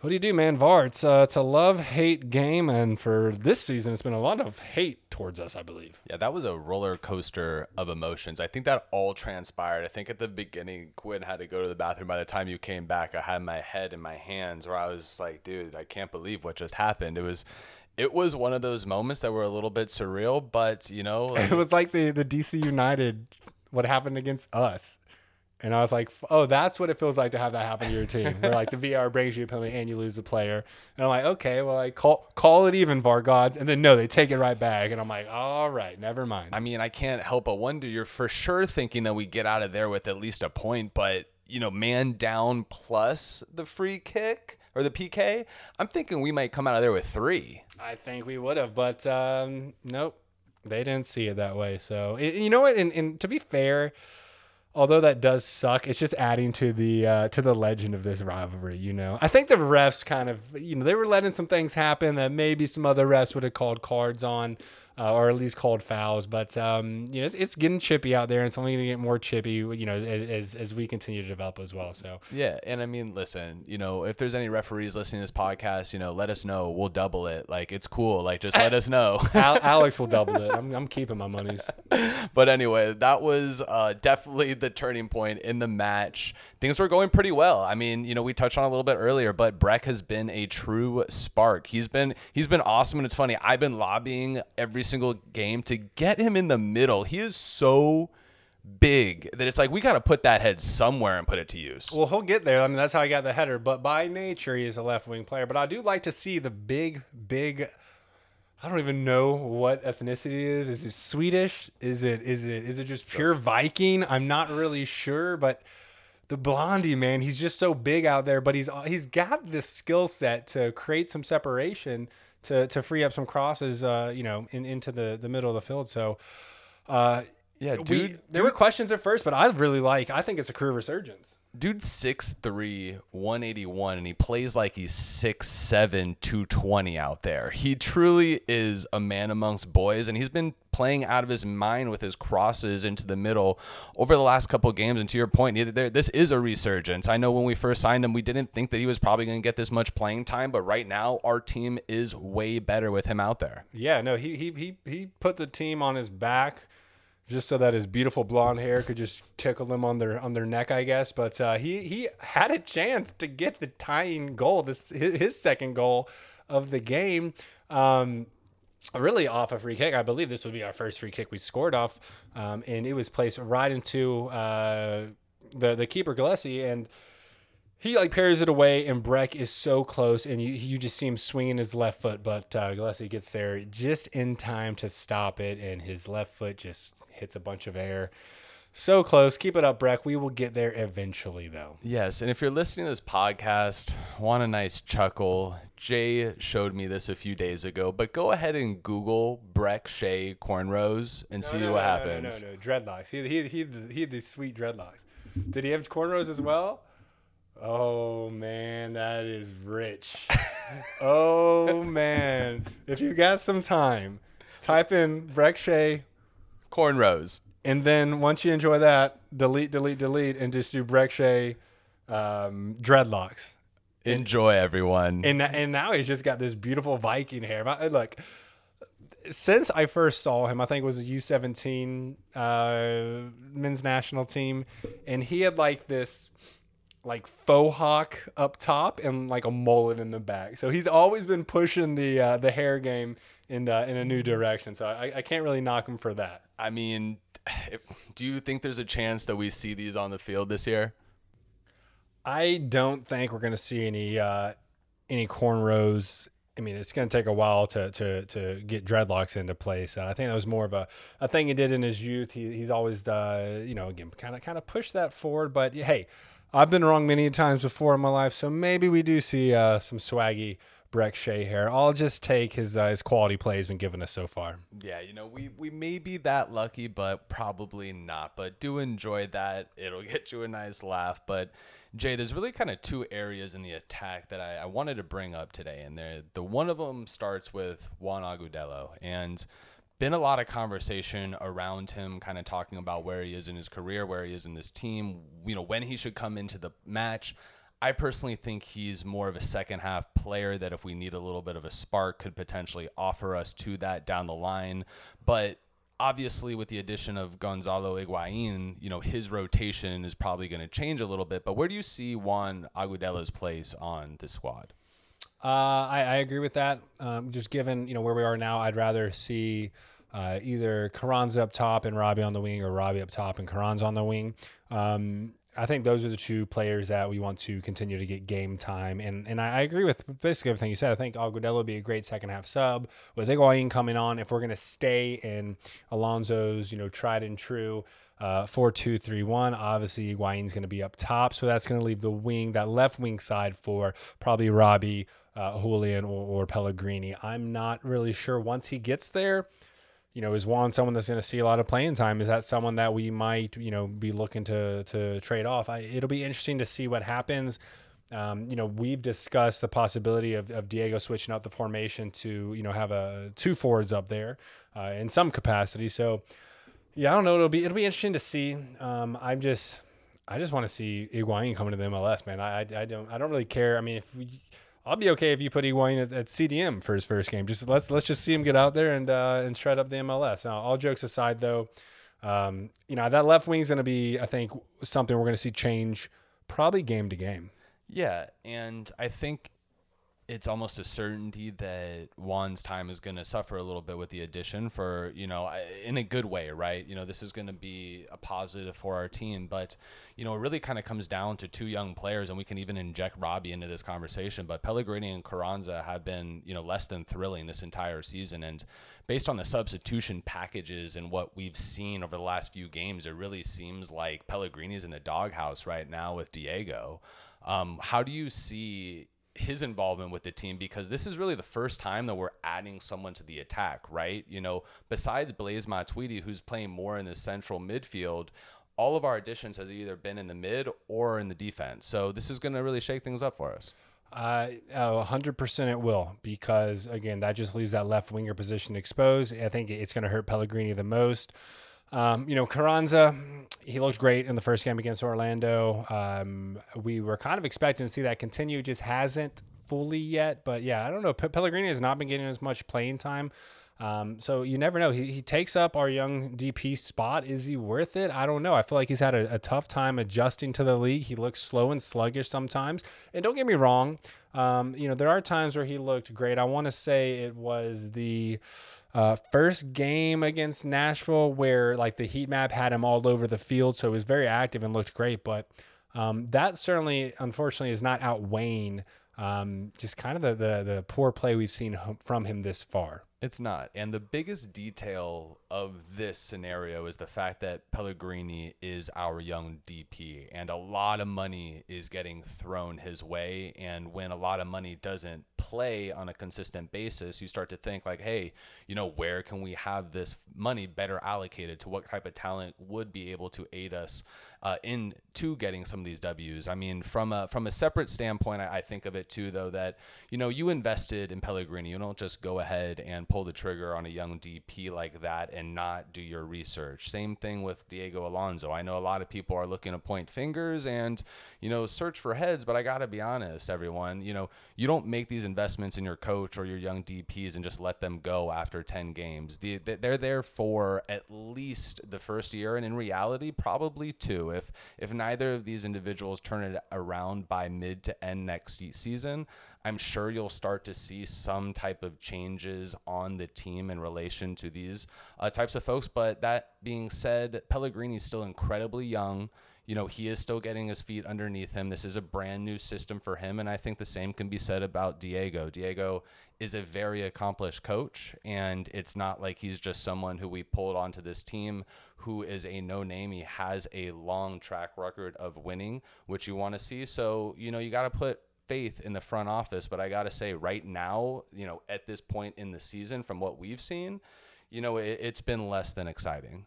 what do you do, man? VAR, it's, uh, it's a love hate game. And for this season, it's been a lot of hate towards us, I believe. Yeah, that was a roller coaster of emotions. I think that all transpired. I think at the beginning, Quinn had to go to the bathroom. By the time you came back, I had my head in my hands where I was like, dude, I can't believe what just happened. It was it was one of those moments that were a little bit surreal, but you know, [LAUGHS] like, it was like the the DC United what happened against us. And I was like, oh, that's what it feels like to have that happen to your team. Where like the VR brings you a penalty and you lose a player. And I'm like, okay, well, I call call it even, VAR gods. And then no, they take it right back. And I'm like, all right, never mind. I mean, I can't help but wonder. You're for sure thinking that we get out of there with at least a point, but you know, man down plus the free kick or the PK, I'm thinking we might come out of there with three. I think we would have, but um, nope, they didn't see it that way. So you know what? And, and, to be fair, although that does suck, it's just adding to the uh, to the legend of this rivalry. You know, I think the refs kind of you know they were letting some things happen that maybe some other refs would have called cards on uh, or at least called fouls. But um, you know, it's, it's, getting chippy out there, and it's only going to get more chippy, you know, as, as we continue to develop as well. So yeah, and I mean, listen, you know, if there's any referees listening to this podcast, you know, let us know. We'll double it. Like it's cool. Like just let us know. [LAUGHS] Al- [LAUGHS] Alex will double it. I'm, I'm keeping my monies. but anyway, that was uh, definitely the turning point in the match. Things were going pretty well. I mean, you know, we touched on a little bit earlier, but Brek has been a true spark. He's been he's been awesome, and it's funny. I've been lobbying every single game to get him in the middle. He is so big that it's like we got to put that head somewhere and put it to use. Well, he'll get there. I mean, that's how he got the header. But by nature, he is a left wing player. But I do like to see the big, big. I don't even know what ethnicity it is. Is it Swedish? Is it is it is it just pure Viking? I'm not really sure, but the blondie man, he's just so big out there. But he's he's got this skill set to create some separation to to free up some crosses, uh, you know, in, into the the middle of the field. So, uh, yeah, dude, we, dude, there were questions at first, but I really like. I think it's a career resurgence. Dude's 6'3", 181, and he plays like he's 6'7", 220 out there. He truly is a man amongst boys, and he's been playing out of his mind with his crosses into the middle over the last couple games. And to your point, this is a resurgence. I know when we first signed him, we didn't think that he was probably going to get this much playing time, but right now our team is way better with him out there. Yeah, no, he he he he put the team on his back just so that his beautiful blonde hair could just tickle them on their on their neck, I guess. But uh, he he had a chance to get the tying goal, this his, his second goal of the game. Um, really off a free kick. I believe this would be our first free kick we scored off, um, and it was placed right into uh, the the keeper Gallese, and he like parries it away, and Brek is so close, and you you just see him swinging his left foot, but uh, Gallese gets there just in time to stop it, and his left foot just hits a bunch of air. So close. Keep it up, Brek. We will get there eventually, though. Yes, and if you're listening to this podcast, want a nice chuckle, Jay showed me this a few days ago, but go ahead and Google Brek Shea cornrows and see no, what no, happens. No, no, no, dreadlocks. He he he he had these sweet dreadlocks. Did he have cornrows as well? Oh man, that is rich. [LAUGHS] oh man, if you got some time, type in Brek Shea, Cornrows. and then once you enjoy that, delete, delete, delete, and just do Brek Shea um, dreadlocks. Enjoy, everyone. And and now he's just got this beautiful Viking hair. My, look, since I first saw him, I think it was a U seventeen uh, men's national team, and he had like this like faux hawk up top and like a mullet in the back. So he's always been pushing the uh, the hair game in uh, in a new direction. So I, I can't really knock him for that. I mean, do you think there's a chance that we see these on the field this year? I don't think we're going to see any uh, any cornrows. I mean, it's going to take a while to to to get dreadlocks into place. Uh, I think that was more of a, a thing he did in his youth. He, he's always, uh, you know, again, kind of kind of pushed that forward. But hey, I've been wrong many times before in my life, so maybe we do see uh, some swaggy Brek Shea here. I'll just take his uh, his quality play he's been giving us so far. Yeah, you know, we, we may be that lucky, but probably not. But do enjoy that. It'll [LAUGHS] get you a nice laugh. But Jay, there's really kind of two areas in the attack that I, I wanted to bring up today. And the one of them starts with Juan Agudelo. And been a lot of conversation around him, kind of talking about where he is in his career, where he is in this team, you know, when he should come into the match. I personally think he's more of a second half player that if we need a little bit of a spark could potentially offer us to that down the line. But obviously with the addition of Gonzalo Higuain, you know, his rotation is probably going to change a little bit. But where do you see Juan Agudelo's place on the squad? Uh, I, I agree with that. Um, just given you know where we are now, I'd rather see uh, either Carranza up top and Robbie on the wing, or Robbie up top and Carranza on the wing. Um, I think those are the two players that we want to continue to get game time. And and I, I agree with basically everything you said. I think Agudelo would be a great second half sub with Higuain coming on. If we're going to stay in Alonso's, you know, tried and true uh, four two three one. Obviously, Higuain's going to be up top, so that's going to leave the wing, that left wing side for probably Robbie, uh, Julian, or, or Pellegrini. I'm not really sure once he gets there you know, is Juan someone that's going to see a lot of playing time? Is that someone that we might, you know, be looking to to trade off? I, it'll be interesting to see what happens. Um, you know, we've discussed the possibility of, of Diego switching out the formation to, you know, have a two forwards up there uh, in some capacity. So, yeah, I don't know. It'll be it'll be interesting to see. Um, I'm just I just want to see Higuain coming to the MLS, man. I, I, I don't I don't really care. I mean, if we, I'll be okay if you put Higuain at, at, CDM for his first game. Just let's let's just see him get out there and uh, and shred up the MLS. Now, all jokes aside, though, um, you know that left wing is going to be, I think, something we're going to see change probably game to game. Yeah, and I think it's almost a certainty that Juan's time is going to suffer a little bit with the addition for, you know, in a good way, right? You know, this is going to be a positive for our team, but, you know, it really kind of comes down to two young players, and we can even inject Robbie into this conversation. But Pellegrini and Carranza have been, you know, less than thrilling this entire season. And based on the substitution packages and what we've seen over the last few games, it really seems like Pellegrini's in the doghouse right now with Diego. Um, how do you see his involvement with the team because this is really the first time that we're adding someone to the attack, right? You know, besides Blaise Matuidi, who's playing more in the central midfield, all of our additions has either been in the mid or in the defense. So this is going to really shake things up for us. Uh, oh, 100% it will because, again, that just leaves that left winger position exposed. I think it's going to hurt Pellegrini the most. Um, you know, Carranza, he looked great in the first game against Orlando. Um, we were kind of expecting to see that continue, just hasn't fully yet. But yeah, I don't know. P- Pellegrini has not been getting as much playing time. Um, so you never know. He, he takes up our young DP spot. Is he worth it? I don't know. I feel like he's had a, a tough time adjusting to the league. He looks slow and sluggish sometimes. And don't get me wrong, Um, you know, there are times where he looked great. I want to say it was the uh, first game against Nashville where like the heat map had him all over the field, so he was very active and looked great. But um, that certainly, unfortunately, is not outweighing um, just kind of the, the the poor play we've seen from him this far. It's not. And the biggest detail of this scenario is the fact that Pellegrini is our young DP and a lot of money is getting thrown his way. And when a lot of money doesn't play on a consistent basis, you start to think, like, hey, you know, where can we have this money better allocated to what type of talent would be able to aid us uh, into getting some of these W's. I mean, from a from a separate standpoint, I, I, think of it too, though that you know you invested in Pellegrini. You don't just go ahead and pull the trigger on a young DP like that and not do your research. Same thing with Diego Alonso. I know a lot of people are looking to point fingers and you know search for heads, but I gotta be honest, everyone. You know, you don't make these investments in your coach or your young DPs and just let them go after ten games. The, they're there for at least the first year, and in reality, probably two if if neither of these individuals turn it around by mid to end next season, I'm sure you'll start to see some type of changes on the team in relation to these uh, types of folks. But that being said, Pellegrini is still incredibly young you know, he is still getting his feet underneath him. This is a brand new system for him. And I think the same can be said about Diego. Diego is a very accomplished coach, and it's not like he's just someone who we pulled onto this team who is a no name. He has a long track record of winning, which you want to see. So, you know, you got to put faith in the front office. But I got to say, right now, you know, at this point in the season, from what we've seen, you know, it, it's been less than exciting.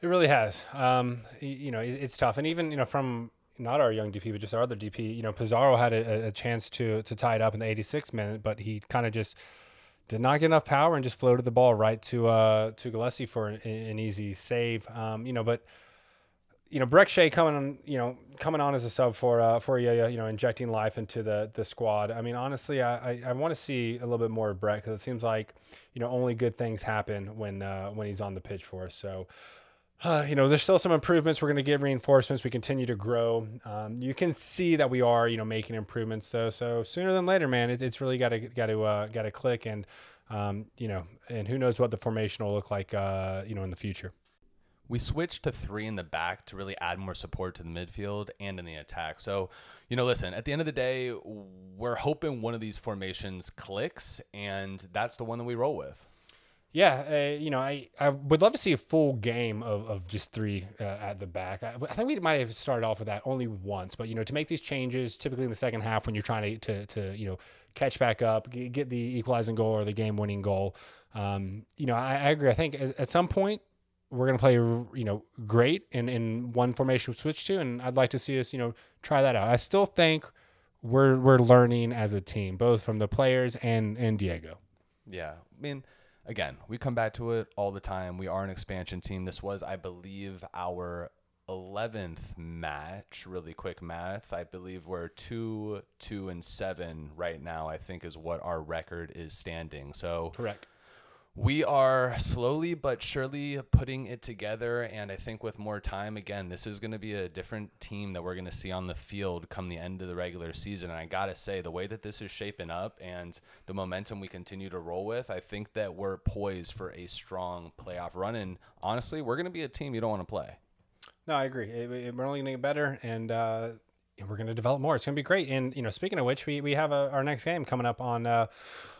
It really has. Um, you know, it's tough, and even you know from not our young DP, but just our other DP. You know, Pizarro had a, a chance to to tie it up in the 86th minute, but he kind of just did not get enough power and just floated the ball right to uh to Gallese for an, an easy save. Um, you know, but you know, Brek Shea coming on, you know, coming on as a sub for uh, for Yaya, you know, injecting life into the the squad. I mean, honestly, I I, I want to see a little bit more of Brek because it seems like you know only good things happen when uh, when he's on the pitch for us. So uh, you know, there's still some improvements. We're going to get reinforcements. We continue to grow. Um, you can see that we are, you know, making improvements though. So sooner than later, man, it, it's really got to got to uh, got to click, and um, you know, and who knows what the formation will look like, uh, you know, in the future. We switched to three in the back to really add more support to the midfield and in the attack. So, you know, listen, at the end of the day, we're hoping one of these formations clicks, and that's the one that we roll with. Yeah, uh, you know, I, I would love to see a full game of, of just three uh, at the back. I, I, think we might have started off with that only once, but you know, to make these changes, typically in the second half when you're trying to to, to you know catch back up, get the equalizing goal or the game winning goal. Um, you know, I, I, agree. I think at some point we're going to play you know great in in one formation we switch to, and I'd like to see us you know try that out. I still think we're we're learning as a team, both from the players and and Diego. Yeah, I mean again, we come back to it all the time. We are an expansion team. This was, I believe, our 11th match. Really quick math. I believe we're 2 2 and 7 right now, I think is what our record is standing. So Correct we are slowly but surely putting it together and i think with more time again this is going to be a different team that we're going to see on the field come the end of the regular season. And i gotta say the way that this is shaping up and the momentum we continue to roll with i think that we're poised for a strong playoff run. And honestly we're going to be a team you don't want to play. No i agree. It, it, we're only going to get better and uh, we're going to develop more. It's going to be great. And you know speaking of which we, we have a, our next game coming up on uh,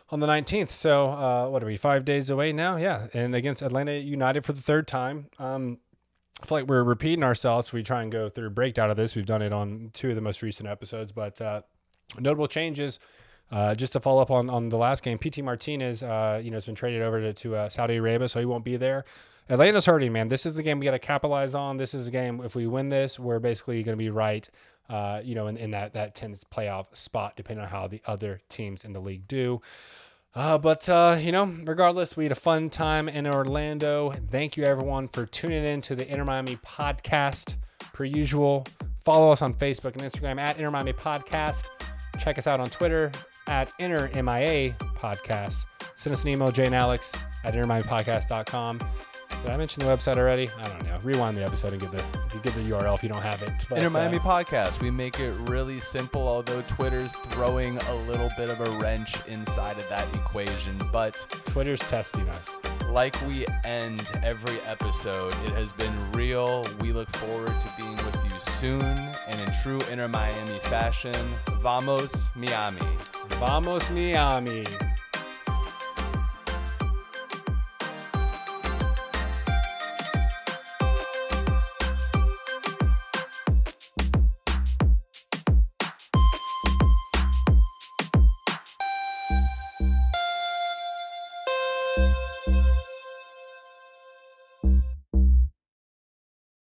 on the 19th. So, uh, what are we, five days away now? Yeah. And against Atlanta United for the third time. Um, I feel like we're repeating ourselves. We try and go through a breakdown of this. We've done it on two of the most recent episodes, but uh, notable changes. Uh, just to follow up on, on the last game, Pity Martinez, uh, you know, has been traded over to, to uh, Saudi Arabia, so he won't be there. Atlanta's hurting, man. This is the game we got to capitalize on. This is a game. If we win this, we're basically going to be right uh, you know, in, in that that 10th playoff spot, depending on how the other teams in the league do. Uh, but, uh, you know, regardless, we had a fun time in Orlando. Thank you, everyone, for tuning in to the Inter Miami podcast. Per usual, follow us on Facebook and Instagram at Inter Miami Podcast. Check us out on Twitter at Inter MIA Podcast. Send us an email, Jay and Alex at intermiamipodcast.com. Did I mention the website already? I don't know. Rewind the episode and get the get the URL if you don't have it. But, Inter uh, Miami podcast. We make it really simple, although Twitter's throwing a little bit of a wrench inside of that equation. But Twitter's testing us. like we end every episode, it has been real. We look forward to being with you soon. And in true Inter Miami fashion, vamos Miami. Vamos Miami.